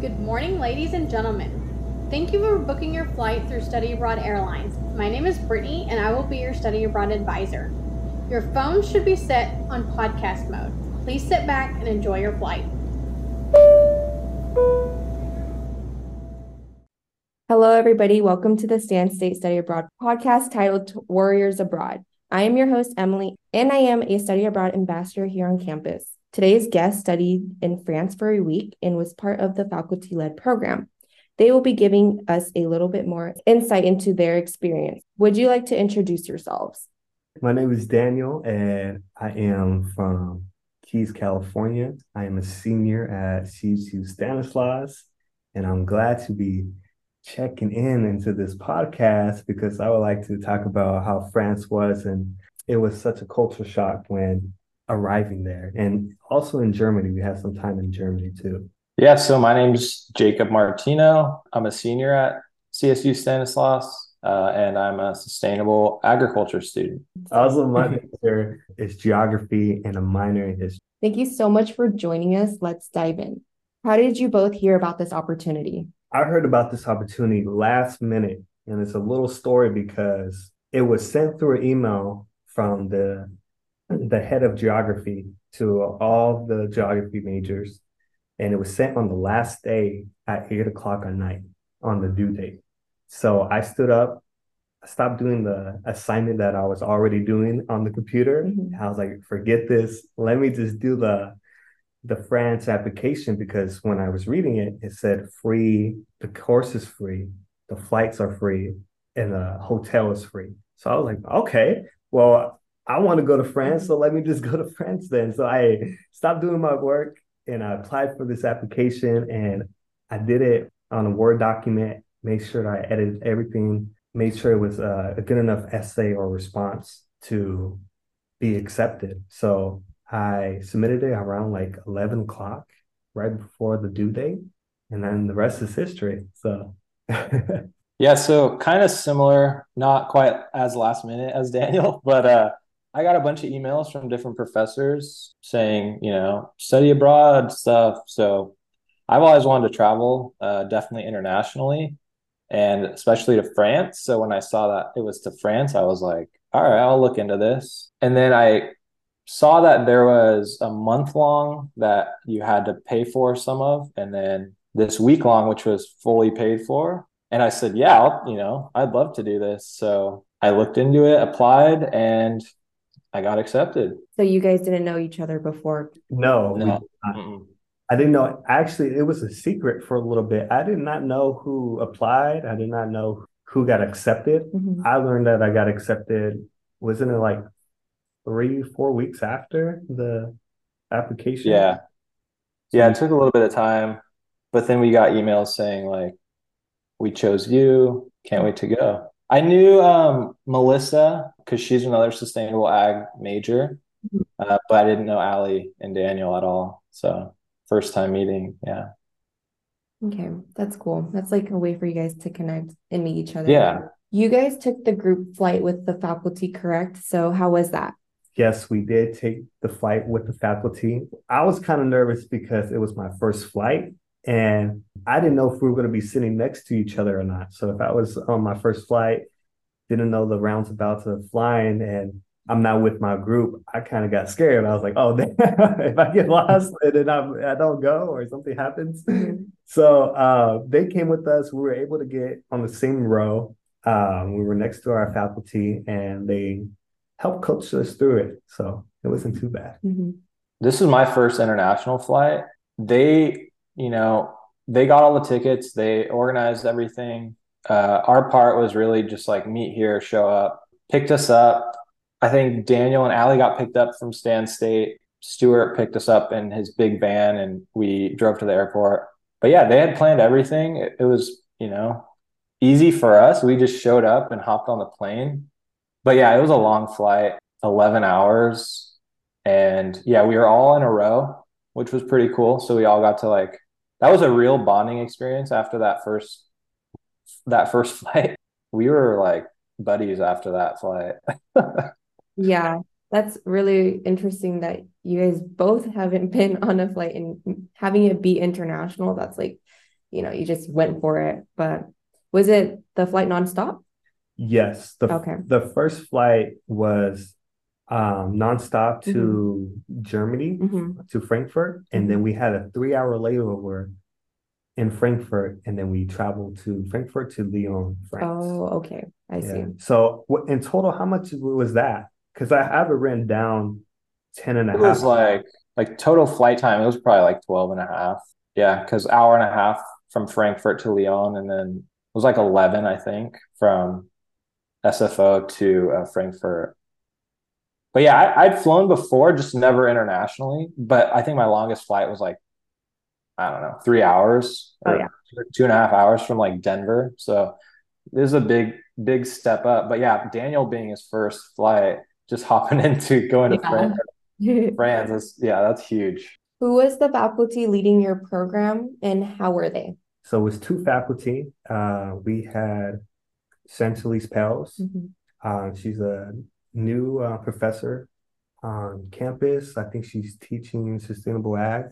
Good morning, ladies and gentlemen. Thank you for booking your flight through Study Abroad Airlines. My name is Brittany, and I will be your Study Abroad advisor. Your phone should be set on podcast mode. Please sit back and enjoy your flight. Hello, everybody. Welcome to the Stan State Study Abroad podcast titled Warriors Abroad. I am your host, Emily, and I am a study abroad ambassador here on campus. Today's guest studied in France for a week and was part of the faculty led program. They will be giving us a little bit more insight into their experience. Would you like to introduce yourselves? My name is Daniel, and I am from Keyes, California. I am a senior at CSU Stanislaus, and I'm glad to be checking in into this podcast because I would like to talk about how France was and it was such a culture shock when arriving there. And also in Germany, we had some time in Germany too. Yeah, so my name's Jacob Martino. I'm a senior at CSU Stanislaus, uh, and I'm a sustainable agriculture student. Also, my major is geography and a minor in history. Thank you so much for joining us. Let's dive in. How did you both hear about this opportunity? I heard about this opportunity last minute, and it's a little story because it was sent through an email from the the head of geography to all the geography majors, and it was sent on the last day at eight o'clock at night on the due date. So I stood up, I stopped doing the assignment that I was already doing on the computer. Mhm. I was like, forget this. Let me just do the the France application because when I was reading it, it said free, the course is free, the flights are free, and the hotel is free. So I was like, okay, well, I want to go to France, so let me just go to France then. So I stopped doing my work and I applied for this application and I did it on a Word document, made sure that I edited everything, made sure it was uh, a good enough essay or response to be accepted. So I submitted it around like 11 o'clock, right before the due date. And then the rest is history. So, Yeah, so kind of similar, not quite as last minute as Daniel, but uh, I got a bunch of emails from different professors saying, you know, study abroad stuff. So I've always wanted to travel, uh, definitely internationally, and especially to France. So when I saw that it was to France, I was like, all right, I'll look into this. And then I saw that there was a month long that you had to pay for some of, and then this week long, which was fully paid for. And I said, yeah, I'll, you know, I'd love to do this. So I looked into it, applied, and I got accepted. So you guys didn't know each other before. no, No. did I didn't know. Actually, it was a secret for a little bit. I did not know who applied. I did not know who got accepted. Mhm. I learned that I got accepted, wasn't it like three, four weeks after the application? Yeah. Yeah, it took a little bit of time, but then we got emails saying like, we chose you, can't wait to go. I knew um, Melissa because she's another sustainable ag major, Mhm. uh, but I didn't know Allie and Daniel at all. So first time meeting, yeah. Okay, that's cool. That's like a way for you guys to connect and meet each other. Yeah. You guys took the group flight with the faculty, correct? So how was that? Yes, we did take the flight with the faculty. I was kind of nervous because it was my first flight and I didn't know if we were going to be sitting next to each other or not. So if I was on my first flight, didn't know the roundabouts to flying and I'm not with my group, I kind of got scared. I was like, oh, if I get lost and then I'm, I don't go or something happens. So uh, they came with us. We were able to get on the same row. Um, we were next to our faculty and they helped coach us through it. So it wasn't too bad. Mhm. This is my first international flight. They, you know, they got all the tickets, they organized everything. Uh, our part was really just like meet here, show up, picked us up. I think Daniel and Allie got picked up from Stan State. Stuart picked us up in his big van and we drove to the airport. But yeah, they had planned everything. It, it was, you know, easy for us. We just showed up and hopped on the plane. But yeah, it was a long flight, 11 hours. And yeah, we were all in a row, which was pretty cool. So we all got to like, that was a real bonding experience after that first, that first flight. We were like buddies after that flight. Yeah, that's really interesting that you guys both haven't been on a flight and having it be international. That's like you know, you just went for it. But was it the flight nonstop? Yes. The Okay. the first flight was um nonstop to Germany Mhm. to Frankfurt, and then we had a three hour layover in Frankfurt, and then we traveled to Frankfurt to Lyon, France. Oh, okay. I see. So in total, how much was that? Because I have it written down 10 and a It half. was like like total flight time, it was probably like 12 and a half. Yeah, because hour and a half from Frankfurt to Lyon, and then it was like 11, I think, from SFO to uh, Frankfurt. But yeah, I, I'd flown before, just never internationally. But I think my longest flight was like, I don't know, three hours Oh, or yeah. two and a half hours from like Denver. So this is a big, big step up. But yeah, Daniel being his first flight, just hopping into going to France, France is yeah, that's huge. Who was the faculty leading your program and how were they? So it was two faculty. Uh, we had Chantalise Pels. Mhm. Uh, she's a new uh, professor on campus. I think she's teaching sustainable ag.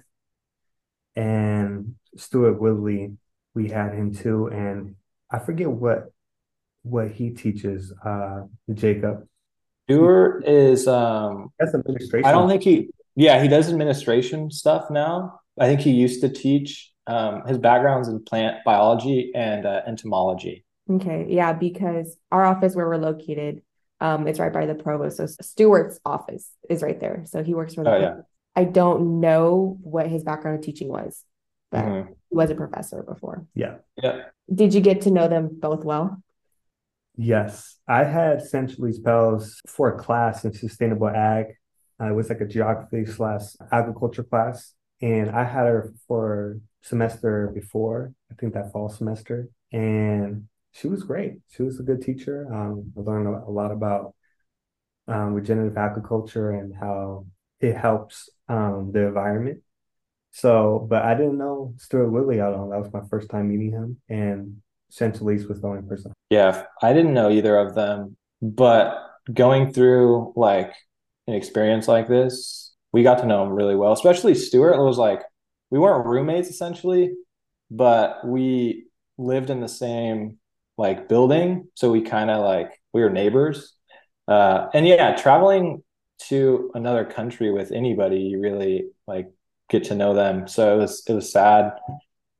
And Stuart Wooley, we had him too. And I forget what what he teaches, uh, Jacob. Stuart is um That's administration. I don't think he yeah, he does administration stuff now. I think he used to teach um his background's in plant biology and uh, entomology. Okay, yeah, because our office where we're located, um, it's right by the provost. So Stuart's office is right there. So he works for the Oh, yeah. I don't know what his background of teaching was, but Mhm. he was a professor before. Yeah. Yeah. Did you get to know them both well? Yes, I had Chantalise Pels for a class in sustainable ag. Uh, it was like a geography slash agriculture class, and I had her for semester before. I think that fall semester, and she was great. She was a good teacher. Um, I learned a, lot about um, regenerative agriculture and how it helps um, the environment. So, but I didn't know Stuart Wooley at all. That was my first time meeting him, and Chantalise was the only person Yeah, I didn't know either of them, but going through like an experience like this, we got to know him really well. Especially Stuart It was like we weren't roommates essentially, but we lived in the same like building, so we kind of like we were neighbors. Uh, and yeah, traveling to another country with anybody, you really like get to know them. So it was it was sad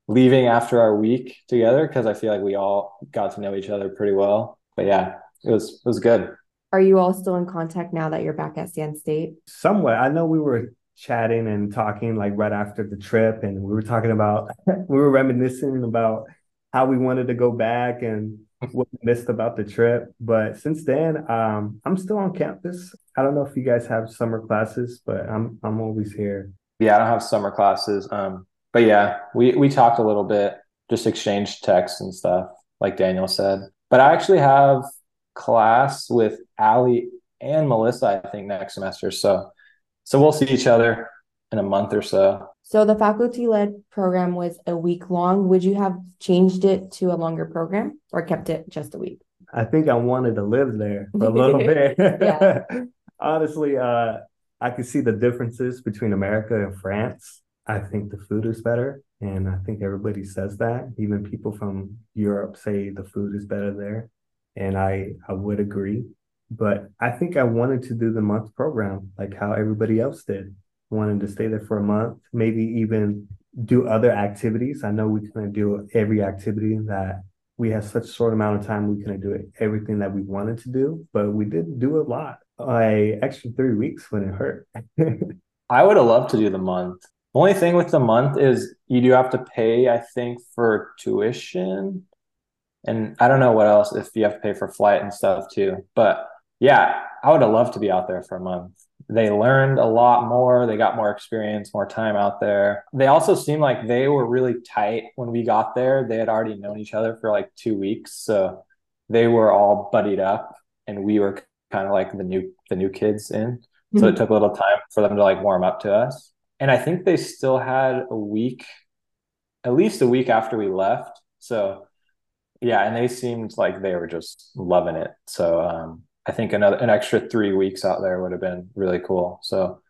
leaving after our week together because I feel like we all got to know each other pretty well. But yeah, it was it was good. Are you all still in contact now that you're back at Stan State? Somewhat. I know we were chatting and talking like right after the trip, and we were talking about we were reminiscing about how we wanted to go back and what we missed about the trip. But since then, um, I'm still on campus. I don't know if you guys have summer classes, but I'm I'm always here. Yeah, I don't have summer classes. Um, but yeah, we we talked a little bit, just exchanged texts and stuff, like Daniel said. But I actually have class with Allie and Melissa, I think, next semester. So so we'll see each other in a month or so. So the faculty-led program was a week long. Would you have changed it to a longer program or kept it just a week? I think I wanted to live there for a little bit. Yeah. Honestly, uh, I could see the differences between America and France. I think the food is better, and I think everybody says that. Even people from Europe say the food is better there, and I I would agree. But I think I wanted to do the month program like how everybody else did. Wanted to stay there for a month, maybe even do other activities. I know we couldn't do every activity that we had such a short amount of time we couldn't do it, everything that we wanted to do, but we did do a lot. I extra three weeks when it hurt. I would have loved to do the month. Only thing with the month is you do have to pay, I think, for tuition. And I don't know what else if you have to pay for flight and stuff too. But yeah, I would have loved to be out there for a month. They learned a lot more. They got more experience, more time out there. They also seemed like they were really tight when we got there. They had already known each other for like two weeks. So they were all buddied up and we were kind of like the new the new kids in. So it took a little time for them to like warm up to us. And I think they still had a week, at least a week after we left. So yeah, and they seemed like they were just loving it. So um, I think another an extra three weeks out there would have been really cool. So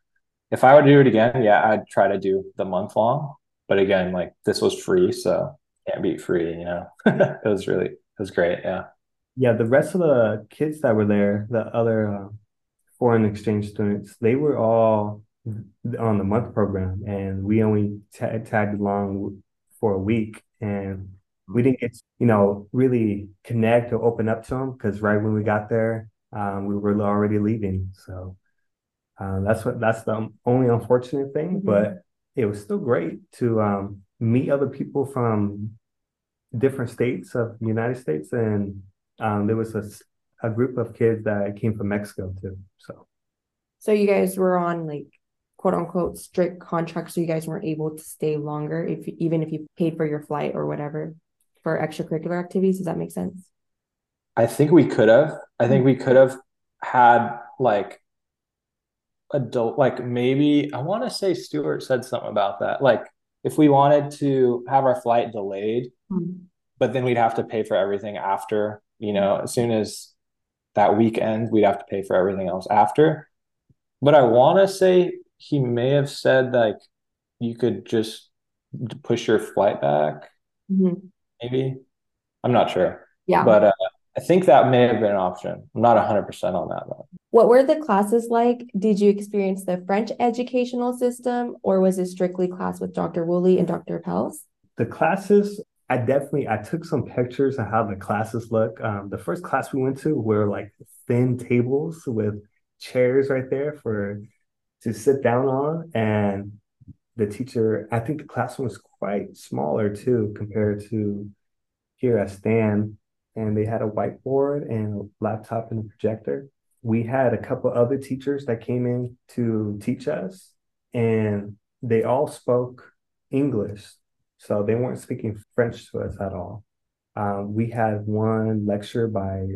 if I were to do it again, yeah, I'd try to do the month long. But again, like this was free, so can't beat free, you know. it was really it was great, yeah. Yeah, the rest of the kids that were there, the other uh, foreign exchange students, they were all on the month program, and we only t- tagged along for a week, and we didn't get you know really connect or open up to them because right when we got there, um, we were already leaving. So uh, that's what that's the only unfortunate thing, mm-hmm. but it was still great to um, meet other people from different states of the United States, and um, there was a, a group of kids that came from Mexico too. So, so you guys were on like quote unquote strict contracts, so you guys weren't able to stay longer if even if you paid for your flight or whatever for extracurricular activities. Does that make sense? I think we could have. I think we could have had like adult like maybe I want to say Stuart said something about that. Like if we wanted to have our flight delayed, mm-hmm. but then we'd have to pay for everything after, you know, as soon as that weekend, we'd have to pay for everything else after. But I want to say he may have said like you could just push your flight back. Mm-hmm. Maybe. I'm not sure. Yeah. But uh, I think that may have been an option. I'm not 100% on that though. What were the classes like? Did you experience the French educational system or was it strictly class with Dr. Wooley and Dr. Pels? The classes, I definitely, I took some pictures of how the classes look. Um, the first class we went to were like thin tables with chairs right there for to sit down on. And the teacher, I think the classroom was quite smaller too compared to here at Stan and they had a whiteboard and a laptop and a projector. We had a couple other teachers that came in to teach us, and they all spoke English. So they weren't speaking French to us at all. Um, we had one lecture by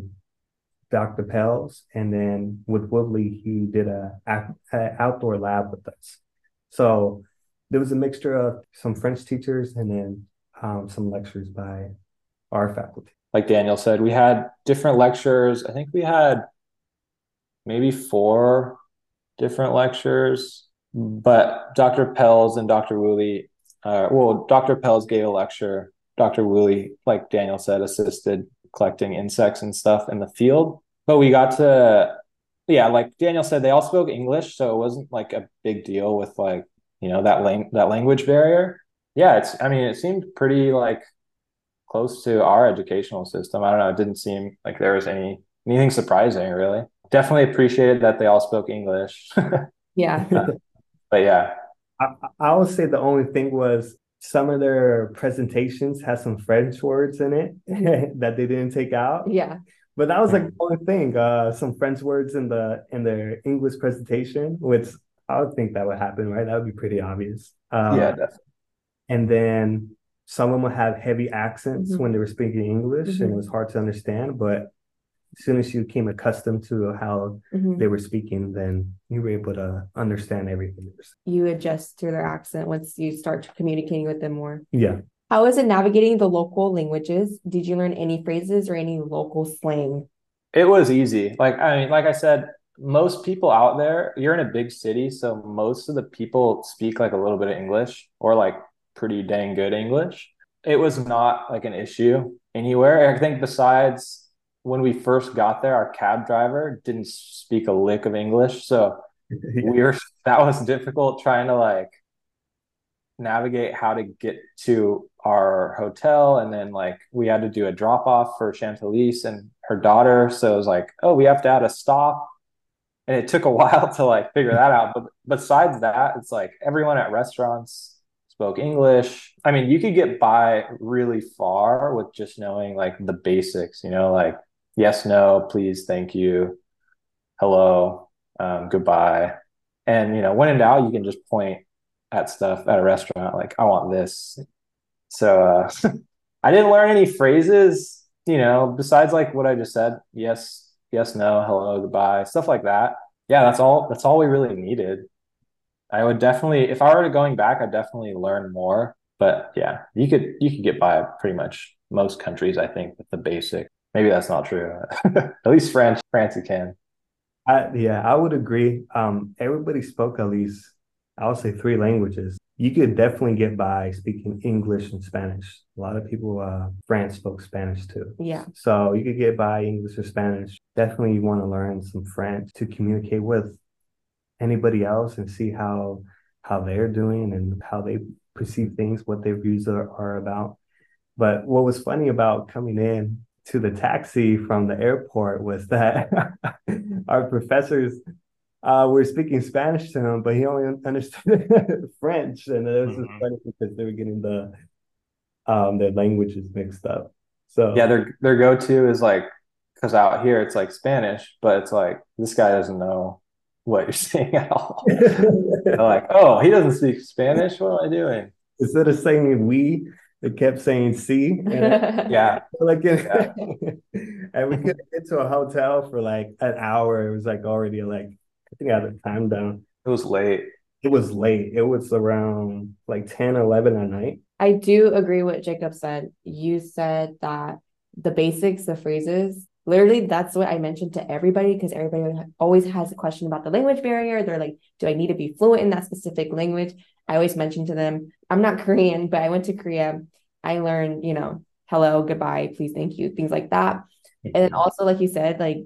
Dr. Pels, and then with Wooley, he did a, a, outdoor lab with us. So there was a mixture of some French teachers and then um, some lectures by our faculty like Daniel said, we had different lectures. I think we had maybe four different lectures, but Dr. Pels and Dr. Wooley, uh, well, Dr. Pels gave a lecture. Dr. Wooley, like Daniel said, assisted collecting insects and stuff in the field. But we got to, yeah, like Daniel said, they all spoke English, so it wasn't like a big deal with like you know that lang- that language barrier. Yeah, it's. I mean, it seemed pretty like close to our educational system. I don't know. It didn't seem like there was any anything surprising, really. Definitely appreciated that they all spoke English. yeah. but yeah. I, I would say the only thing was some of their presentations had some French words in it that they didn't take out. Yeah. But that was like the only thing. Uh, some French words in the in their English presentation, which I would think that would happen, right? That would be pretty obvious. Um, yeah, definitely. And then some of them would have heavy accents mm-hmm. when they were speaking English mm-hmm. and it was hard to understand. But as soon as you became accustomed to how mm-hmm. they were speaking, then you were able to understand everything. You adjust to their accent once you start communicating with them more. Yeah. How is it navigating the local languages? Did you learn any phrases or any local slang? It was easy. Like I mean, like I said, most people out there, you're in a big city, so most of the people speak like a little bit of English or like pretty dang good English. It was not like an issue anywhere. I think besides when we first got there, our cab driver didn't speak a lick of English. So yeah. we were that was difficult trying to like navigate how to get to our hotel and then like we had to do a drop off for Chantalise and her daughter. So it was like, oh, we have to add a stop. And it took a while to like figure that out. But besides that, it's like everyone at restaurants spoke English. I mean, you could get by really far with just knowing like the basics, you know, like yes, no, please, thank you, hello, um, goodbye. And, you know, when in doubt, you can just point at stuff at a restaurant, like, I want this. So uh, I didn't learn any phrases, you know, besides like what I just said yes, yes, no, hello, goodbye, stuff like that. Yeah, that's all. That's all we really needed. I would definitely, if I were to going back, I'd definitely learn more. But yeah, you could you could get by pretty much most countries, I think, with the basic. Maybe that's not true. at least French, France, you can. I, yeah, I would agree. Um, everybody spoke at least, I would say, three languages. you could definitely get by speaking English and Spanish. A lot of people, uh, France spoke Spanish too. Yeah. So you could get by English or Spanish. Definitely, you want to learn some French to communicate with anybody else and see how how they're doing and how they perceive things, what their views are, are about. But what was funny about coming in to the taxi from the airport was that our professors uh, were speaking Spanish to him, but he only understood French, and it was just Mhm. funny because they were getting the um their languages mixed up. So Yeah, their their go-to is like because out here it's like Spanish, but it's like this guy doesn't know what you're saying at all. They're like, oh, he doesn't speak Spanish. What am I doing? instead of saying we, they kept saying "see." Yeah, like, Yeah. and we couldn't get to a hotel for like an hour. It was like already like I think I had the time down. it was late. It was late. It was around like 10, 11 at night. I do agree with Jacob said. You said that the basics, the phrases, literally that's what I mentioned to everybody because everybody always has a question about the language barrier. They're like, do I need to be fluent in that specific language? I always mention to them, I'm not Korean, but I went to Korea. I learned, you know, hello, goodbye, please, thank you, things like that. And then mm-hmm. also, like you said, like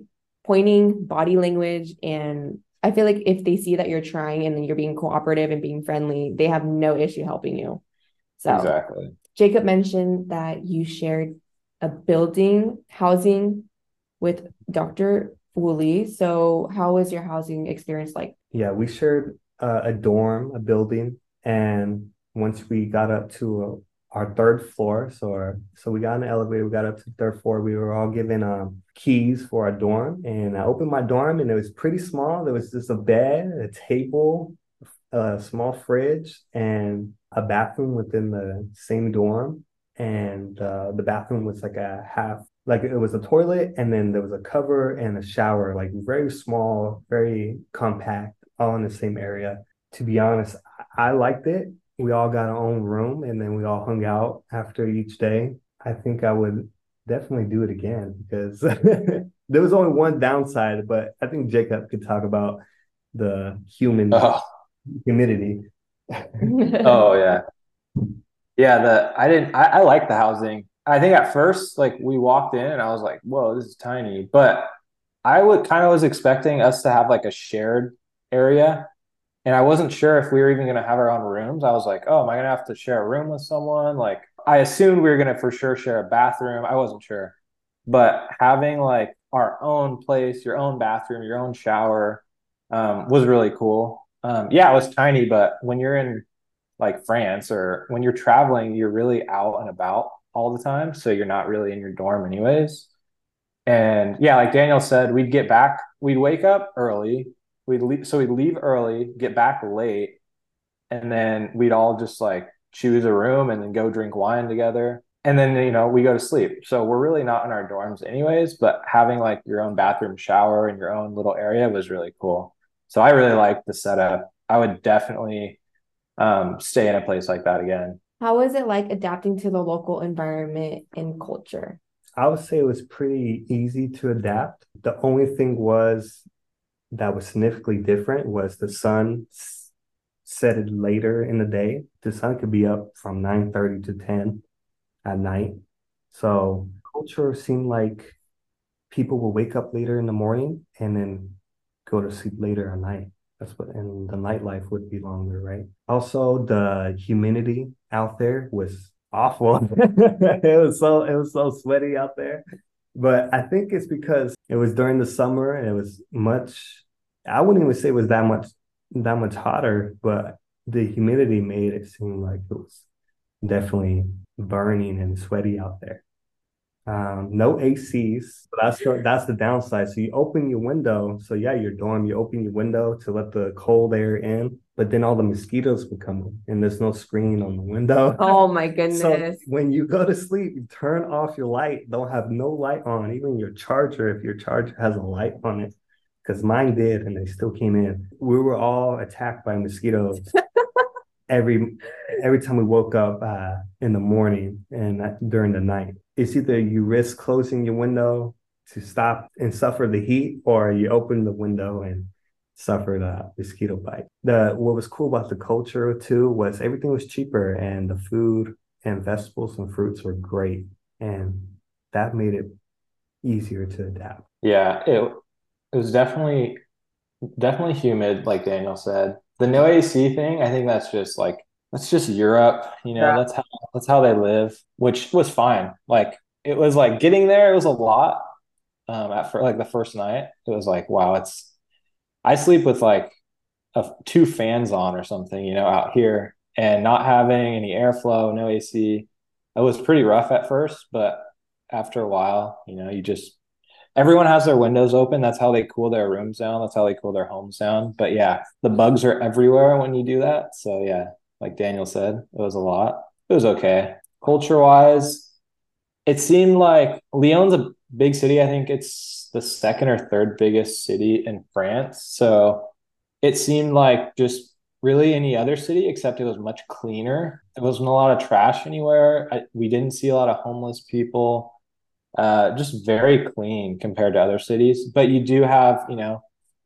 pointing body language and I feel like if they see that you're trying and then you're being cooperative and being friendly, they have no issue helping you. So Exactly. Jacob mentioned that you shared a building housing with Dr. Wooley. So how was your housing experience like? Yeah, we shared uh, a dorm, a building, and once we got up to uh, our third floor, so our, so we got in the elevator, we got up to the third floor. We were all given um, keys for our dorm, and I opened my dorm, and it was pretty small. There was just a bed, a table, a small fridge, and a bathroom within the same dorm. And uh, the bathroom was like a half, like it was a toilet, and then there was a cover and a shower, like very small, very compact, all in the same area. To be honest, I liked it. We all got our own room, and then we all hung out after each day. I think I would definitely do it again because there was only one downside, but I think Jacob could talk about the human Oh, humidity. oh yeah. Yeah, the I didn't I, I like the housing. I think at first, like we walked in and I was like, whoa, this is tiny. But I would kind of was expecting us to have like a shared area. And I wasn't sure if we were even gonna have our own rooms. I was like, oh, am I gonna have to share a room with someone? Like I assumed we were gonna for sure share a bathroom. I wasn't sure. But having like our own place, your own bathroom, your own shower, um, was really cool. Um, yeah, it was tiny, but when you're in like France or when you're traveling, you're really out and about all the time. So you're not really in your dorm anyways. And yeah, like Daniel said, we'd get back, we'd wake up early. We'd leave, so we'd leave early, get back late, and then we'd all just like choose a room and then go drink wine together. And then, you know, we go to sleep. So we're really not in our dorms anyways, but having like your own bathroom shower and your own little area was really cool. So I really liked the setup. I would definitely um, stay in a place like that again. How was it like adapting to the local environment and culture? I would say it was pretty easy to adapt. The only thing was that was significantly different was the sun set it later in the day. The sun could be up from 9:30 to 10 at night. So culture seemed like people will wake up later in the morning and then go to sleep later at night. That's what, and the nightlife would be longer, right? Also, the humidity out there was awful. It was so it was so sweaty out there. But I think it's because it was during the summer and it was much, I wouldn't even say it was that much that much hotter, but the humidity made it seem like it was definitely burning and sweaty out there. Um, no ACs. That's that's the downside. So you open your window. So yeah, your dorm, you open your window to let the cold air in, but then all the mosquitoes would come in, and there's no screen on the window. Oh my goodness. So when you go to sleep, you turn off your light. Don't have no light on, even your charger, if your charger has a light on it, because mine did, and they still came in. We were all attacked by mosquitoes every every time we woke up uh, in the morning and uh, during the night. It's either you risk closing your window to stop and suffer the heat, or you open the window and suffered a mosquito bite. The what was cool about the culture too was everything was cheaper and the food and vegetables and fruits were great, and that made it easier to adapt. Yeah, it it was definitely definitely humid, like Daniel said. The no AC thing, I think that's just like that's just Europe, you know, Yeah. that's how that's how they live, which was fine. Like it was like getting there, it was a lot. Um, at for like the first night, it was like, wow, it's I sleep with like a, two fans on or something, you know, out here and not having any airflow, no AC. It was pretty rough at first, but after a while, you know, you just everyone has their windows open. That's how they cool their rooms down. That's how they cool their homes down. But yeah, the bugs are everywhere when you do that. So yeah, like Daniel said, it was a lot. It was okay. Culture wise, it seemed like Lyon's a big city. I think it's the second or third biggest city in France. So it seemed like just really any other city, except it was much cleaner. There wasn't a lot of trash anywhere. I, we didn't see a lot of homeless people. Uh, just very clean compared to other cities. But you do have, you know,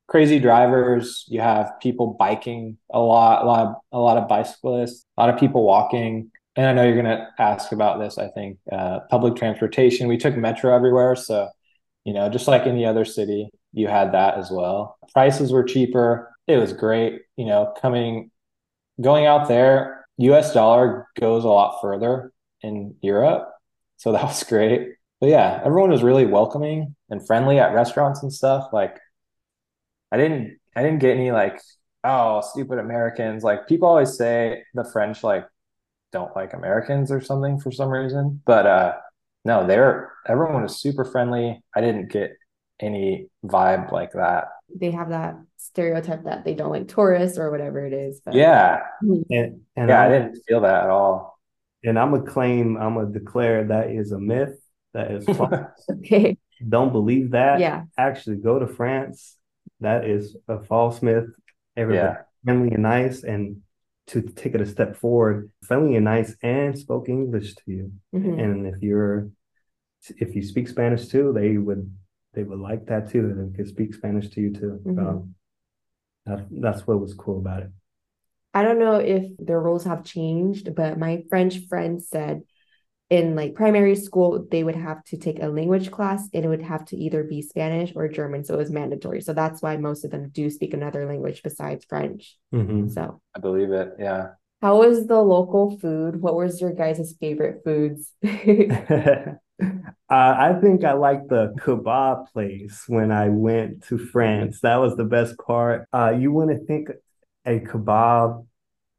crazy drivers. You have people biking a lot, a lot, of, a lot of bicyclists, a lot of people walking. And I know you're going to ask about this. I think uh, public transportation. We took metro everywhere, so you know, just like any other city, you had that as well. Prices were cheaper. It was great. You know, coming, going out there, US dollar goes a lot further in Europe. So that was great. But yeah, everyone was really welcoming and friendly at restaurants and stuff. Like, I didn't, I didn't get any like, oh, stupid Americans. Like, people always say the French like don't like Americans or something for some reason. But uh, no, they're everyone was super friendly. I didn't get any vibe like that. They have that stereotype that they don't like tourists or whatever it is. But Yeah, And and yeah, I I'm, didn't feel that at all. and I'm gonna claim, I'm gonna declare that is a myth. That is false. okay. Don't believe that. Yeah. Actually, go to France. That is a false myth. Everybody Yeah. friendly and nice, and to take it a step forward, friendly and nice, and spoke English to you. Mhm. And if you're, if you speak Spanish too, they would they would like that too. They could speak Spanish to you too. So Mhm. that, that's what was cool about it. I don't know if their rules have changed, but my French friend said in like primary school, they would have to take a language class and it would have to either be Spanish or German. So it was mandatory. So that's why most of them do speak another language besides French. Mhm. So, I believe it. Yeah. how was the local food? What was your guys' favorite foods? uh, I think I liked the kebab place when I went to France. That was the best part. Uh, you wouldn't think a kebab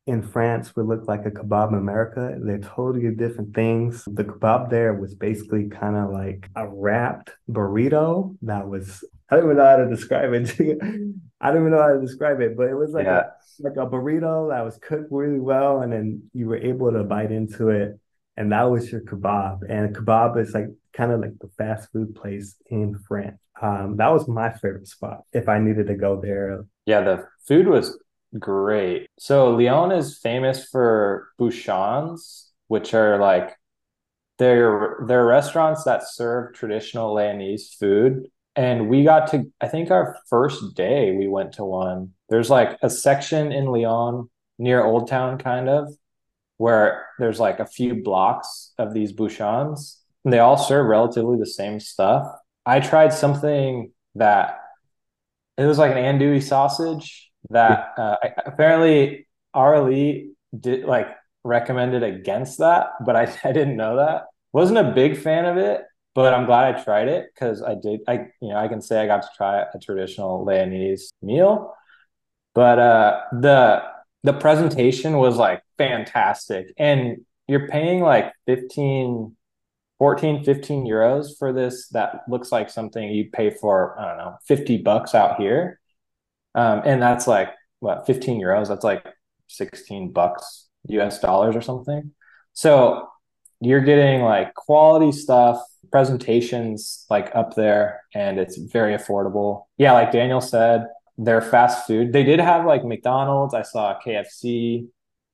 in France would look like a kebab in America. They're totally different things. The kebab there was basically kind of like a wrapped burrito that was, I don't even know how to describe it. I don't even know how to describe it, but it was like Yeah. a like a burrito that was cooked really well, and then you were able to bite into it, and that was your kebab. And kebab is like kind of like the fast food place in France. Um, that was my favorite spot if I needed to go there. Yeah, the food was great. So Lyon is famous for bouchons, which are like they're they're restaurants that serve traditional Lyonnaise food. And we got to, I think our first day we went to one. There's like a section in Lyon near Old Town, kind of, where there's like a few blocks of these bouchons. And they all serve relatively the same stuff. I tried something that it was like an andouille sausage that uh, apparently Arlie did like recommended against that, but I, I didn't know that. Wasn't a big fan of it, but I'm glad I tried it because I did. I you know I can say I got to try a traditional Lyonnaise meal, but uh, the the presentation was like fantastic, and you're paying like 15 14 15 euros for this that looks like something you pay for i don't know 50 bucks out here um, and that's like what 15 euros? That's like 16 bucks us dollars or something. So you're getting like quality stuff presentations like up there and it's very affordable. Yeah like daniel said their fast food. They did have like mcdonald's. I saw kfc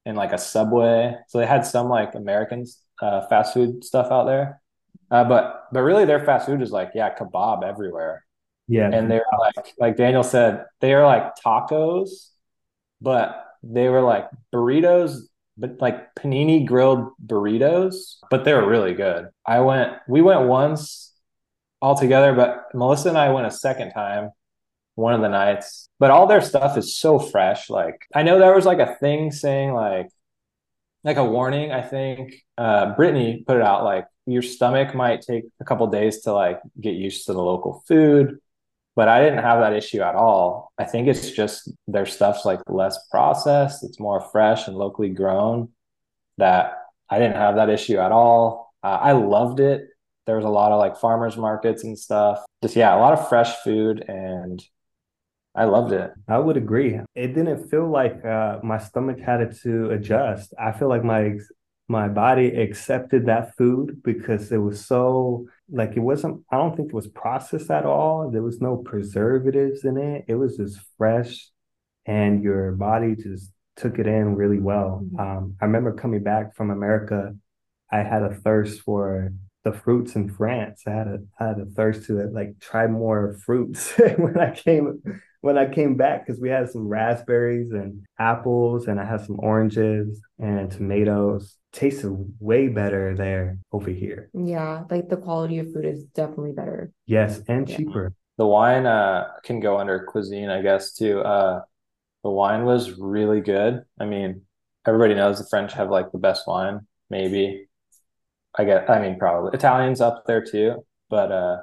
and like a subway. So they had some like americans uh, fast food stuff out there. Uh, but but really their fast food is like yeah kebab everywhere Yeah. and they're like like Daniel said, they are like tacos, but they were like burritos, but like panini grilled burritos, but they were really good. I went we went once all together, but Melissa and I went a second time one of the nights. But all their stuff is so fresh. Like I know there was like a thing saying like like a warning, I think. Uh Brittany put it out like your stomach might take a couple days to like get used to the local food but I didn't have that issue at all. I think it's just their stuff's like less processed, it's more fresh and locally grown. That I didn't have that issue at all. Uh, I loved it. There was a lot of like farmers markets and stuff. Just yeah, a lot of fresh food, and I loved it. I would agree. It didn't feel like uh, my stomach had to adjust. I feel like my my body accepted that food because it was so like it wasn't i don't think it was processed at all. There was no preservatives in it. It was just fresh and your body just took it in really well. Mhm. um, i remember coming back from america i had a thirst for the fruits in france. I had a I had a thirst to like try more fruits when i came when i came back because we had some raspberries and apples and i had some oranges and tomatoes tasted way better there over here Yeah, like the quality of food is definitely better. Yes, and Yeah. cheaper. The wine uh, can go under cuisine, I guess, too. Uh, the wine was really good. I mean, everybody knows the French have like the best wine, maybe. I guess I mean, probably Italians up there too, but uh,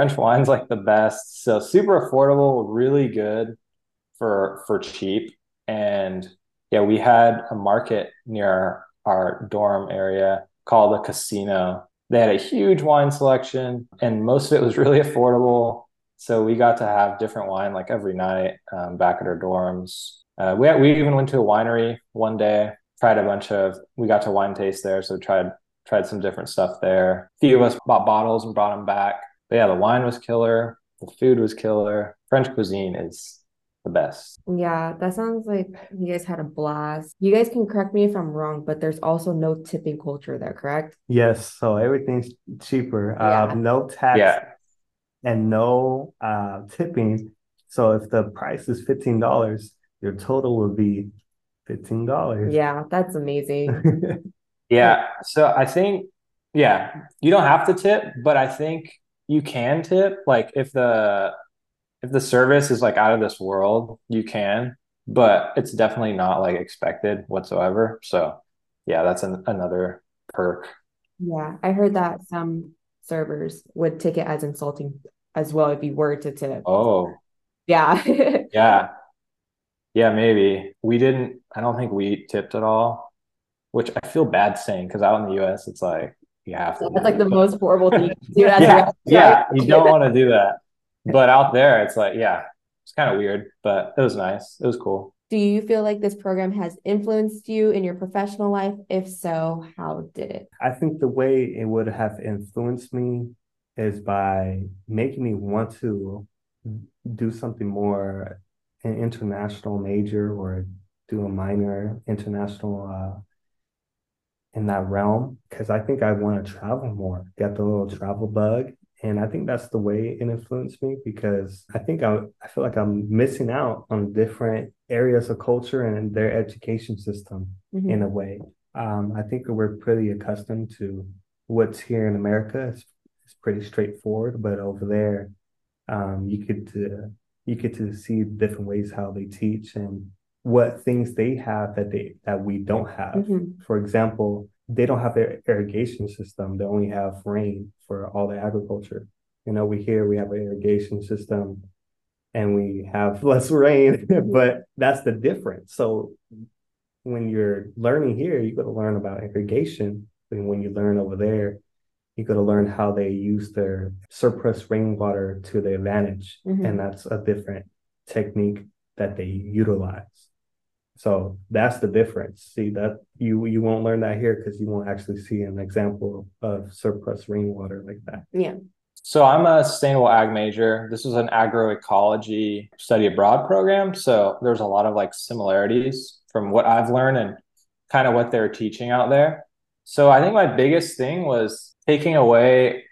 French wine's like the best. So super affordable, really good for for cheap. And yeah, we had a market near our, dorm area called the Casino. They had a huge wine selection, and most of it was really affordable. So we got to have different wine like every night um, back at our dorms. Uh, we we even went to a winery one day. Tried a bunch of. We got to wine taste there, so tried tried some different stuff there. A few of us bought bottles and brought them back. But yeah, the wine was killer. The food was killer. French cuisine is the best. Yeah, that sounds like you guys had a blast. You guys can correct me if I'm wrong, but there's also no tipping culture there, correct? Yes, so everything's cheaper. Yeah. Uh, no tax Yeah. and no uh, tipping. So if the price is fifteen dollars, your total would be fifteen dollars. Yeah, that's amazing. Yeah. So I think, yeah, you don't have to tip, but I think you can tip. Like if the if the service is like out of this world, you can, but it's definitely not like expected whatsoever. So yeah, that's an, another perk. Yeah, I heard that some servers would take it as insulting as well if you were to tip. Oh, Yeah. yeah. Yeah, maybe. We didn't, I don't think we tipped at all, which I feel bad saying because out in the US, it's like you have to. That's like the most horrible thing you do as yeah, yeah, you don't want to do that. But out there, it's like, yeah, it's kind of weird, but it was nice. It was cool. Do you feel like this program has influenced you in your professional life? If so, how did it? I think the way it would have influenced me is by making me want to do something more an international major or do a minor international uh, in that realm because I think I want to travel more, get the little travel bug. And I think that's the way it influenced me because I think I, I feel like I'm missing out on different areas of culture and their education system Mhm. in a way. Um, I think we're pretty accustomed to what's here in America. It's, it's pretty straightforward, but over there, um, you could uh, you get to see different ways how they teach and what things they have that they that we don't have. Mhm. For example, they don't have their irrigation system. They only have rain for all the agriculture. You know, we here we have an irrigation system and we have less rain, but that's the difference. So when you're learning here, you got to learn about irrigation. And when you learn over there, you got to learn how they use their surplus rainwater to their advantage. Mhm. And that's a different technique that they utilize. So that's the difference. See that you you won't learn that here because you won't actually see an example of surplus rainwater like that. Yeah. So I'm a sustainable ag major. This is an agroecology study abroad program. So there's a lot of like similarities from what I've learned and kind of what they're teaching out there. So I think my biggest thing was taking away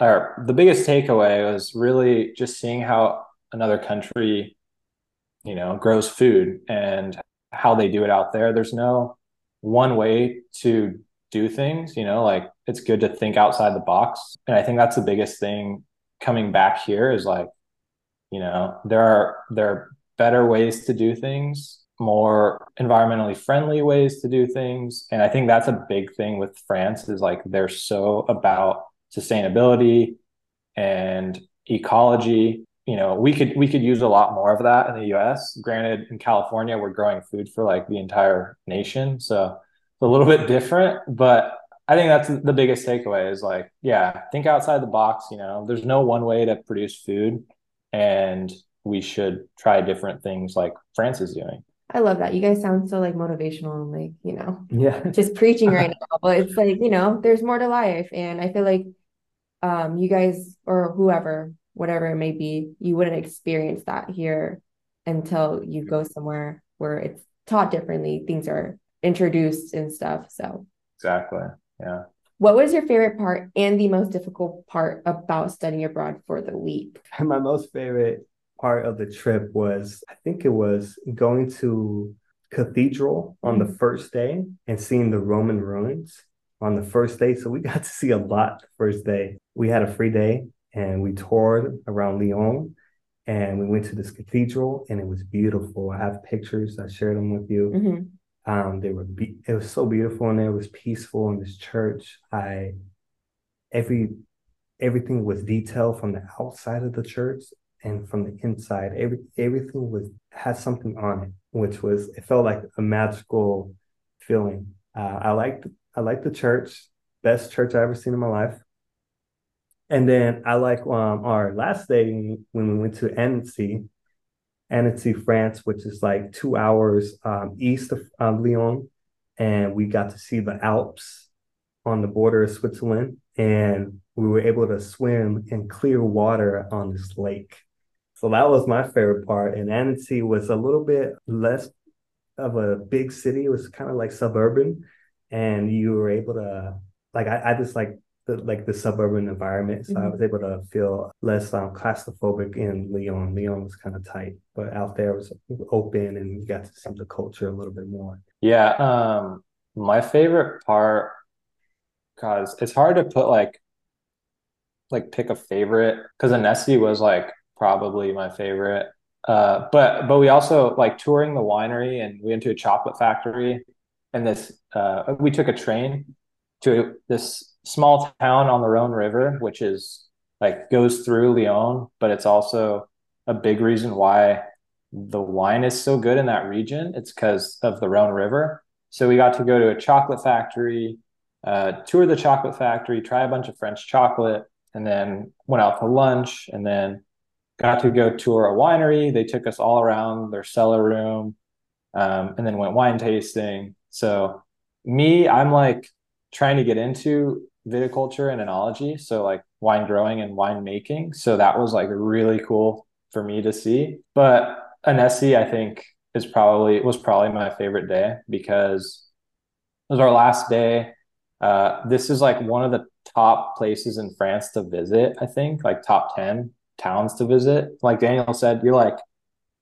or the biggest takeaway was really just seeing how another country, you know, grows food and how they do it out there. There's no one way to do things, you know, like it's good to think outside the box. And I think that's the biggest thing coming back here is like, you know, there are there are better ways to do things, more environmentally friendly ways to do things. And I think that's a big thing with France is like they're so about sustainability and ecology you know we could we could use a lot more of that in the us granted in california we're growing food for like the entire nation so it's a little bit different but i think that's the biggest takeaway is like yeah think outside the box you know there's no one way to produce food and we should try different things like france is doing I love that. You guys sound so like motivational and like, you know, Yeah. just preaching right now. But it's like, you know, there's more to life. And I feel like um you guys or whoever, whatever it may be, you wouldn't experience that here until you go mm-hmm. somewhere where it's taught differently, things are introduced and stuff. So exactly yeah what was your favorite part and the most difficult part about studying abroad for the week? My most favorite part of the trip was I think it was going to cathedral on the mm-hmm. first day and seeing the Roman ruins on the first day. So we got to see a lot the first day. We had a free day and we toured around Lyon and we went to this cathedral and it was beautiful. I have pictures. I shared them with you. Mhm. Um, they were be- it was so beautiful and it was peaceful in this church. I every everything was detailed from the outside of the church and from the inside. Every everything was had something on it, which was it felt like a magical feeling. Uh, I liked I liked the church, best church I ever seen in my life. And then I like um, our last day when we went to Annecy, Annecy, France, which is like two hours um, east of um, Lyon, and we got to see the Alps on the border of Switzerland, and we were able to swim in clear water on this lake. So that was my favorite part. And Annecy was a little bit less of a big city. It was kind of like suburban, and you were able to like I, I just like the like the suburban environment. So I Mhm. was able to feel less um, claustrophobic in Lyon. Lyon was kind of tight, but out there was open, and you got to see the culture a little bit more. Yeah, um, my favorite part, cause it's hard to put like like pick a favorite, because Annecy was like probably my favorite. Uh, but but we also like touring the winery and we went to a chocolate factory and this uh we took a train to this small town on the Rhone River, which is like goes through Lyon, but it's also a big reason why the wine is so good in that region. It's because of the Rhone River. So we got to go to a chocolate factory, uh, tour the chocolate factory, try a bunch of French chocolate, and then went out to lunch, and then got to go tour a winery. They took us all around their cellar room, um, and then went wine tasting. So me, I'm like trying to get into viticulture and enology, so like wine growing and wine making. So that was like really cool for me to see. But Annecy, I think, is probably was probably my favorite day because it was our last day. Uh, this is like one of the top places in France to visit, I think, like top 10 towns to visit. Like Daniel said, you're like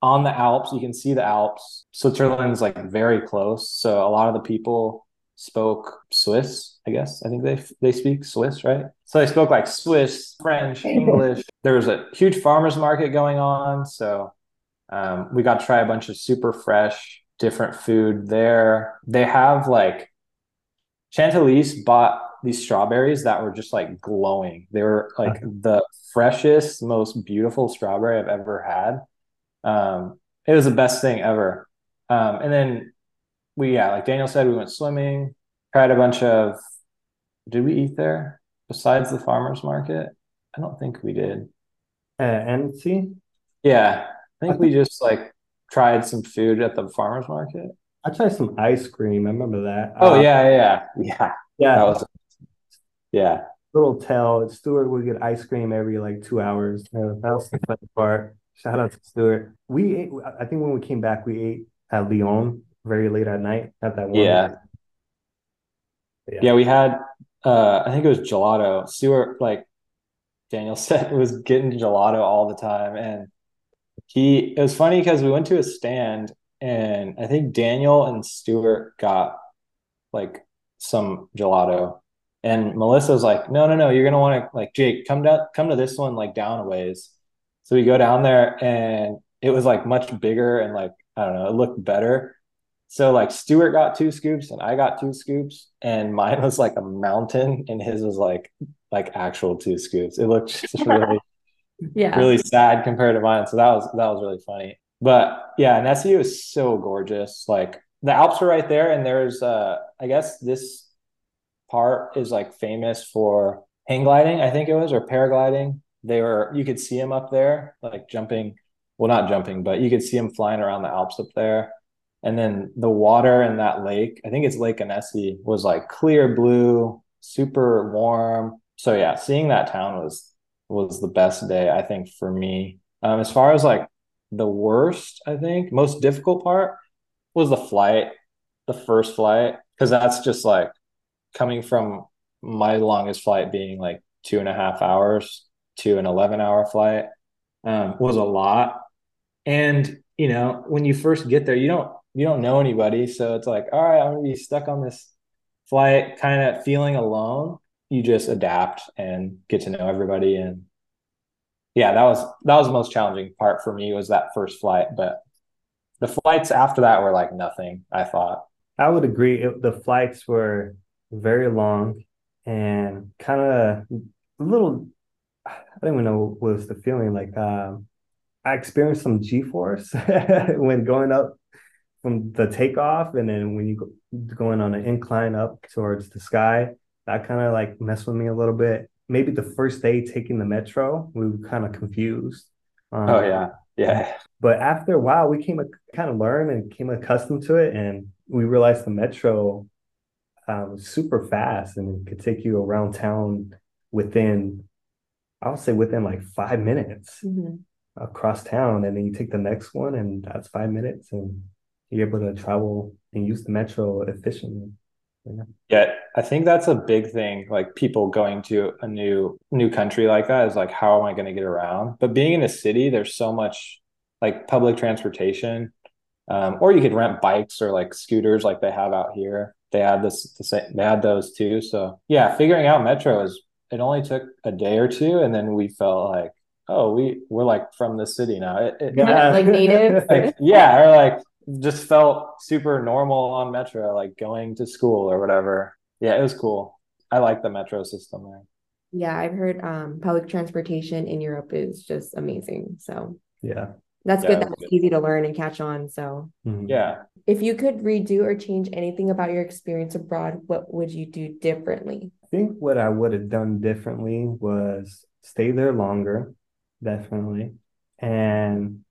on the Alps, you can see the Alps. Switzerland's like very close. So a lot of the people spoke Swiss, I guess. I think they they speak Swiss, right? So they spoke like Swiss, French, English. There was a huge farmers market going on, so um, we got to try a bunch of super fresh, different food there. They have like Chantalise bought these strawberries that were just like glowing. They were like the freshest, most beautiful strawberry I've ever had. Um, it was the best thing ever. Um, and then we, yeah, like Daniel said, we went swimming, tried a bunch of, did we eat there besides the farmer's market? I don't think we did. Uh, see, Yeah, I think we just like tried some food at the farmer's market. I tried some ice cream. I remember that. Oh Uh, yeah, yeah, yeah. yeah. That was yeah. little tell. Stuart would get ice cream every like two hours. Uh, that was the fun part. Shout out to Stuart. We ate, I think when we came back, we ate at Lyon very late at night at that one. Yeah. Yeah. Yeah, we had uh I think it was gelato. Stuart like Daniel said was getting gelato all the time. And he, it was funny because we went to a stand and I think Daniel and Stuart got like some gelato. And Melissa was like, no, no, no, you're gonna want to like Jake, come down, come to this one like down a ways. So we go down there and it was like much bigger and like I don't know, it looked better. So like Stuart got two scoops and I got two scoops, and mine was like a mountain, and his was like like actual two scoops. It looked just really Yeah. really sad compared to mine. So that was that was really funny. But yeah, Annecy is so gorgeous. Like the Alps are right there, and there's uh I guess this part is like famous for hang gliding, I think it was, or paragliding. They were you could see them up there, like jumping, well not jumping, but you could see them flying around the Alps up there. And then the water in that lake, I think it's Lake Annecy, was like clear blue, super warm. So yeah, seeing that town was was the best day I think for me. Um, as far as like the worst, I think most difficult part was the flight, the first flight, because that's just like coming from my longest flight being like two and a half hours to an 11 hour flight um, was a lot. And, you know, when you first get there, you don't, you don't know anybody. So it's like, all right, I'm to be stuck on this flight, kind of feeling alone. You just adapt and get to know everybody. And yeah, that was, that was the most challenging part for me was that first flight. But the flights after that were like nothing, I thought. I would agree. It, the flights were very long and kind of a little. I don't even know what was the feeling like. Um, I experienced some G force when going up from the takeoff, and then when you go going on an incline up towards the sky. That kind of like messed with me a little bit. Maybe the first day taking the metro, we were kind of confused. Um, Oh yeah. Yeah. but after a while, we came kind of learn and came accustomed to it, and we realized the metro uh, was super fast and it could take you around town within, I would say, within like five minutes Mhm. across town, and then you take the next one, and that's five minutes, and you're able to travel and use the metro efficiently. Yeah. Yeah, I think that's a big thing. Like people going to a new new country like that is like, how am I going to get around? But being in a city, there's so much like public transportation, um, or you could rent bikes or like scooters, like they have out here. They had this, the same, they had those too. So yeah, figuring out metro is it only took a day or two, and then we felt like, oh, we we're like from the city now. It, it, Yeah. Like native. like yeah, or like just felt super normal on metro, like going to school or whatever. Yeah, it was cool. I like the metro system there. Yeah, I've heard um public transportation in Europe is just amazing. So Yeah. that's Yeah, good. that's That's good. easy to learn and catch on. So Mhm. Yeah. if you could redo or change anything about your experience abroad, what would you do differently? I think what I would have done differently was stay there longer, definitely. And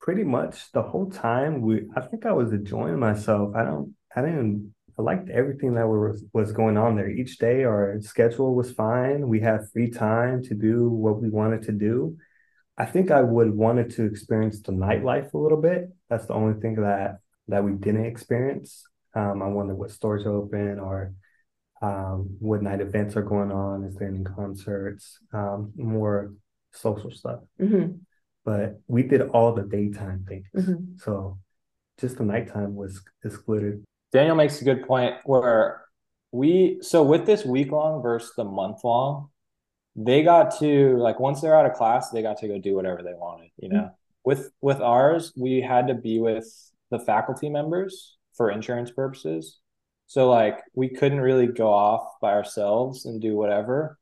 pretty much the whole time we I think I was enjoying myself. I don't I didn't I liked everything that was was going on there. Each day our schedule was fine. We had free time to do what we wanted to do. I think I would wanted to experience the nightlife a little bit. That's the only thing that that we didn't experience. Um, I wonder what stores are open or um, what night events are going on. Is there any concerts? Um, more social stuff. Mhm, But we did all the daytime things. mhm. So just the nighttime was excluded. Daniel makes a good point where we so with this week long versus the month long, they got to like once they're out of class, they got to go do whatever they wanted, you know. With with ours, we had to be with the faculty members for insurance purposes. So like we couldn't really go off by ourselves and do whatever.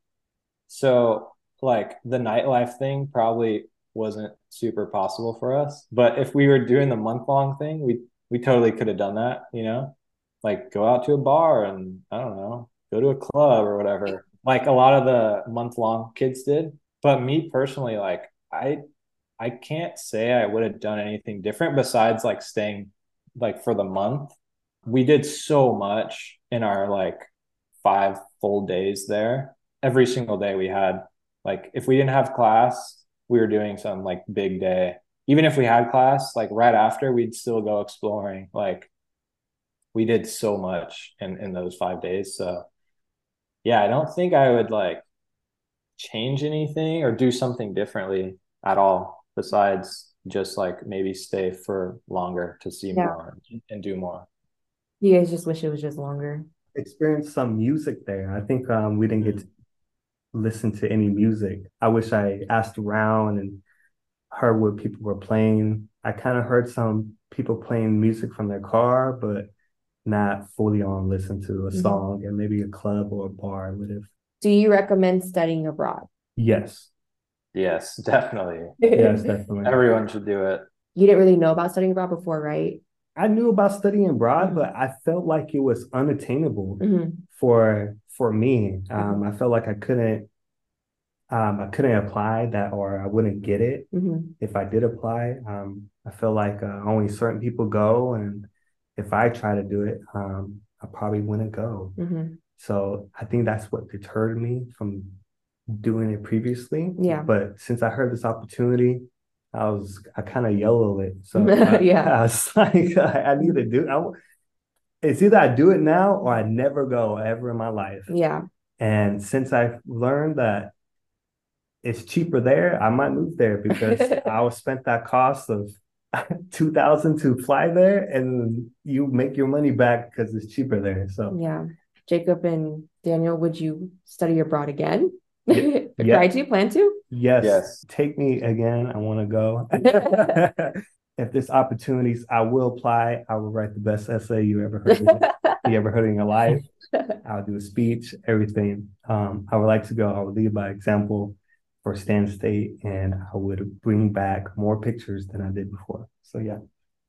So like the nightlife thing probably wasn't super possible for us. But if we were doing the month long thing, we we totally could have done that, you know, like go out to a bar and I don't know, go to a club or whatever, like a lot of the month long kids did. But me personally, like I I can't say I would have done anything different besides like staying like for the month. We did so much in our like five full days there. Every single day we had like if we didn't have class, we were doing some like big day even if we had class, like right after, we'd still go exploring. Like we did so much in in those five days. So yeah, I don't think I would like change anything or do something differently at all besides just like maybe stay for longer to see Yeah. more and do more. You guys just wish it was just longer. Experience some music there. I think um, we didn't get to listen to any music. I wish I asked around and heard what people were playing. I kind of heard some people playing music from their car, but not fully on listen to a Mhm. song and maybe a club or a bar would have. Do you recommend studying abroad? Yes. Yes, definitely. Yes, definitely. Everyone should do it. You didn't really know about studying abroad before, right? I knew about studying abroad, but I felt like it was unattainable Mm-hmm. For for me. Um, I felt like I couldn't um, I couldn't apply that or I wouldn't get it Mm-hmm. if I did apply. Um, I feel like uh, only certain people go, and if I try to do it, um, I probably wouldn't go. Mm-hmm. So I think that's what deterred me from doing it previously. Yeah. But since I heard this opportunity, I was I kind of yellowed it. So I, Yeah. I was like, I, I need to do. I, it's either I do it now or I never go ever in my life. Yeah. And since I've learned that it's cheaper there, I might move there because I will spent that cost of two thousand to fly there, and you make your money back because it's cheaper there. So Yeah. Jacob and Daniel, would you study abroad again? Yeah. Try to, plan to? yes, Yes. take me again. I want to go. If there's opportunities, I will apply. I will write the best essay you ever heard. In, you ever heard in your life? I'll do a speech, everything. Um, I would like to go. I would lead by example for Stan State, and I would bring back more pictures than I did before. So yeah,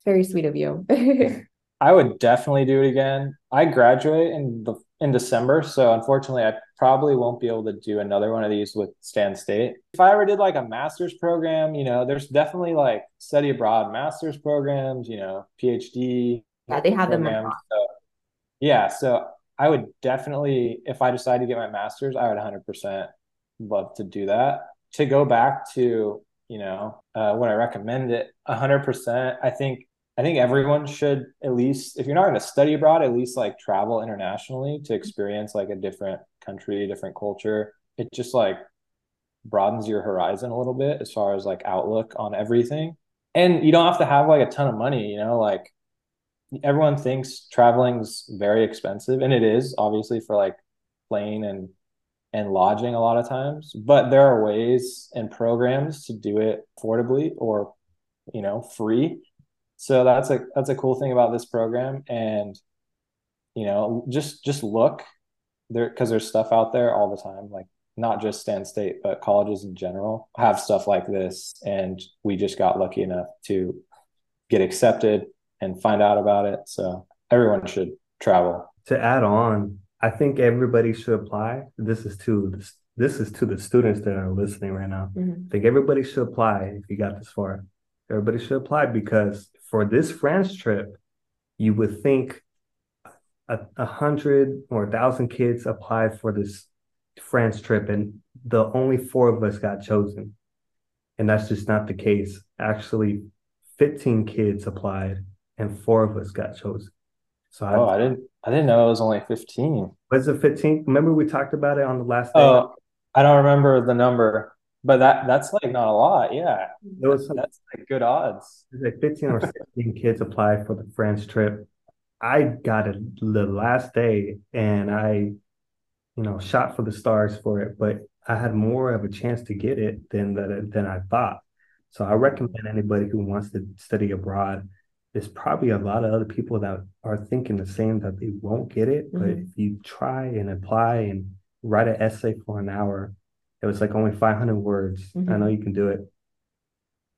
Very sweet of you. I would definitely do it again. I graduate in the in December, so unfortunately, I probably won't be able to do another one of these with Stan State. If I ever did like a master's program, you know, there's definitely like study abroad master's programs, you know, PhD Yeah, they have them. So, yeah, so I would definitely, if I decide to get my master's, I would 100% love to do that. To go back to, you know, uh, would I recommend it? 100%. I think I think everyone should at least, if you're not going to study abroad, at least like travel internationally to experience like a different country, different culture. It just like broadens your horizon a little bit as far as like outlook on everything. And you don't have to have like a ton of money, you know, like everyone thinks traveling's very expensive and it is obviously for like plane and and lodging a lot of times, but there are ways and programs to do it affordably or you know, free. So that's a that's a cool thing about this program and you know, just just look there because there's stuff out there all the time like not just Stan State but colleges in general have stuff like this and we just got lucky enough to get accepted and find out about it. So everyone should travel. to add on, I think everybody should apply. This is to this is to the students that are listening right now. Mhm. I think everybody should apply if you got this far. Everybody should apply because for this France trip, you would think a, a hundred or a thousand kids applied for this France trip, and the only four of us got chosen. And that's just not the case. Actually, 15 kids applied and four of us got chosen. So Oh, I I didn't I didn't know it was only 15. was it 15? Remember we talked about it on the last day? Oh, I don't remember the number, but that that's like not a lot. Yeah. It was That's like good odds. There's like 15 or 16 kids applied for the France trip. I got it the last day and I, you know, shot for the stars for it, but I had more of a chance to get it than that than I thought. So I recommend anybody who wants to study abroad. There's probably a lot of other people that are thinking the same that they won't get it, but Mhm. if you try and apply and write an essay for an hour, it was like only 500 words. I Mhm. know you can do it.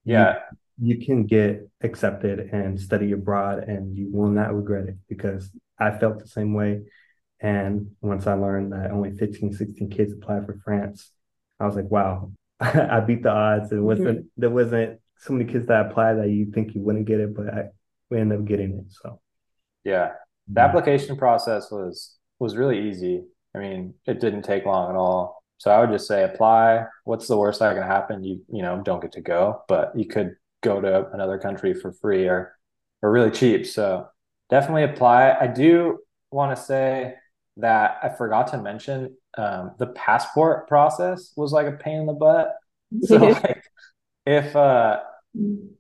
You- Yeah. You can get accepted and study abroad and you will not regret it because I felt the same way. And once I learned that only 15, 16 kids applied for France, I was like, wow, I beat the odds. It wasn't, mm-hmm. there wasn't so many kids that applied that you think you wouldn't get it, but I, we ended up getting it. So, Yeah. The application process was was really easy. I mean, it didn't take long at all. So I would just say apply. What's the worst that can happen? You you know, don't get to go, but you could go to another country for free or or really cheap. So definitely apply. I do want to say that I forgot to mention um, the passport process was like a pain in the butt. So like if uh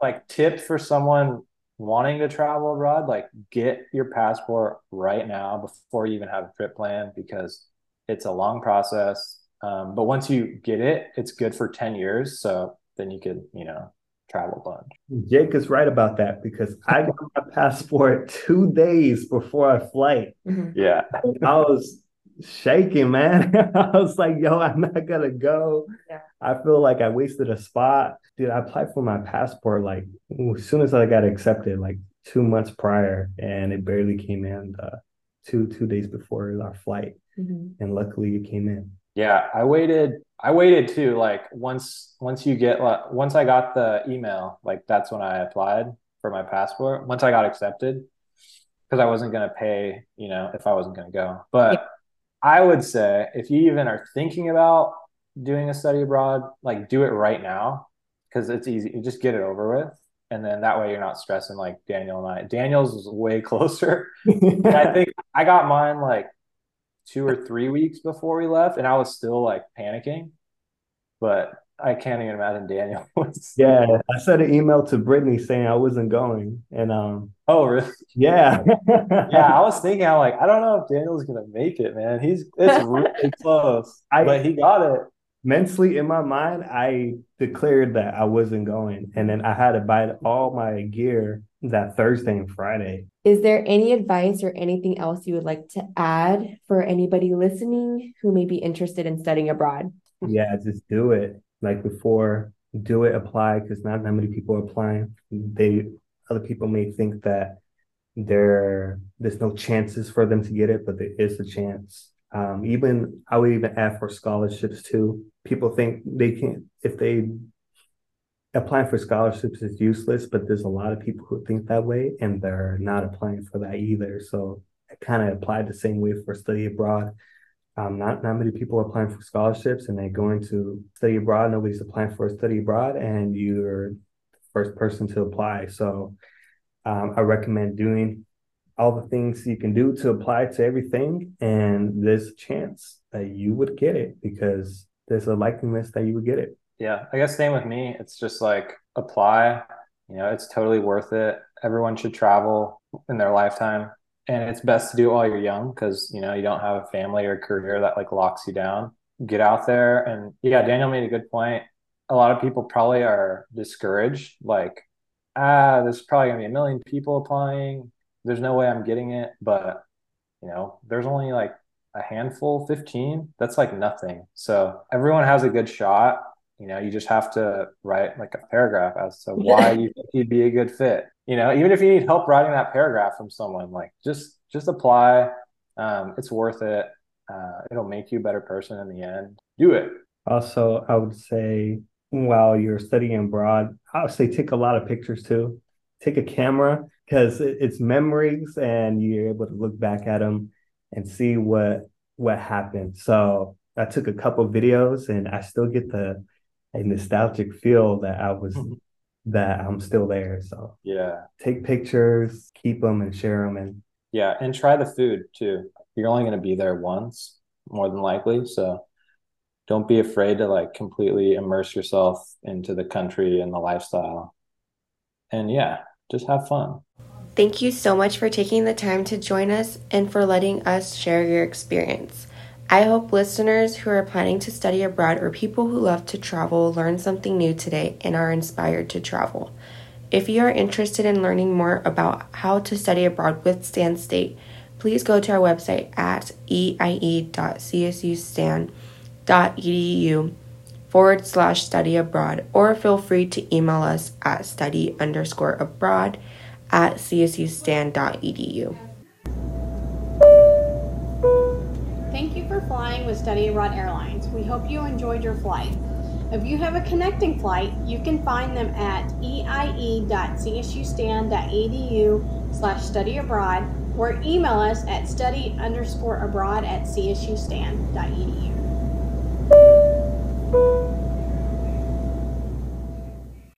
like tip for someone wanting to travel abroad, like get your passport right now before you even have a trip plan because it's a long process. Um, but once you get it, it's good for 10 years. So then you could, you know, travel a bunch. Jake is right about that because I got my passport two days before our flight. Mm-hmm. Yeah. I was shaking, man. I was like, yo, I'm not gonna go. Yeah. I feel like I wasted a spot. Dude, I applied for my passport like as soon as I got accepted, like two months prior, and it barely came in uh, two two days before our flight. Mm-hmm. And luckily it came in. Yeah, I waited. I waited too. Like once, once you get, like, once I got the email, like that's when I applied for my passport. Once I got accepted, because I wasn't gonna pay, you know, if I wasn't gonna go. But Yeah. I would say if you even are thinking about doing a study abroad, like do it right now because it's easy. You just get it over with, and then that way you're not stressing like Daniel and I. Daniel's was way closer. And I think I got mine like two or three weeks before we left, and I was still like panicking. But I can't even imagine Daniel was. yeah, I sent an email to Brittany saying I wasn't going. And um Oh, really? yeah. Yeah, I was thinking, I'm like, I don't know if Daniel's gonna make it, man. He's it's really close, I- but he got it. Mentally in my mind, I declared that I wasn't going, and then I had to buy all my gear that Thursday and Friday. Is there any advice or anything else you would like to add for anybody listening who may be interested in studying abroad? Yeah, just do it. Like before, do it, apply, because not that many people are applying. They other people may think that there there's no chances for them to get it, but there is a chance. Um, even I would even add for scholarships too. People think they can't if they applying for scholarships is useless, but there's a lot of people who think that way and they're not applying for that either. So I kind of applied the same way for study abroad. Um, not not many people are applying for scholarships and they're going to study abroad. Nobody's applying for a study abroad, and you're the first person to apply. So um, I recommend doing all the things you can do to apply to everything, and there's a chance that you would get it because there's a likeliness that you would get it. Yeah, I guess same with me. It's just like apply, you know, it's totally worth it. Everyone should travel in their lifetime. And it's best to do it while you're young because, you know, you don't have a family or a career that like locks you down. Get out there. And yeah, Daniel made a good point. A lot of people probably are discouraged, like, ah, there's probably gonna be a million people applying. There's no way I'm getting it. But, you know, there's only like a handful, 15. That's like nothing. So everyone has a good shot you know you just have to write like a paragraph as to why you think he'd be a good fit you know even if you need help writing that paragraph from someone like just just apply um, it's worth it uh, it'll make you a better person in the end do it Also, I would say while you're studying abroad, I would say take a lot of pictures too. Take a camera because it's memories and you're able to look back at them and see what what happened. So I took a couple videos and I still get the a nostalgic feel that I was mm-hmm. that I'm still there. So yeah. take pictures, keep them and share them and yeah and try the food too. You're only going to be there once more than likely. So don't be afraid to like completely immerse yourself into the country and the lifestyle. And yeah just have fun Thank you so much for taking the time to join us and for letting us share your experience. I hope listeners who are planning to study abroad or people who love to travel learn something new today and are inspired to travel. If you are interested in learning more about how to study abroad with Stan State, please go to our website at eie.csustan.edu forward slash study abroad or feel free to email us at study underscore abroad at csustan.edu. Thank you for flying with Study Abroad Airlines. We hope you enjoyed your flight. If you have a connecting flight, you can find them at eie.csustan.edu slash study abroad or email us at study underscore abroad at csustan.edu. Thank you.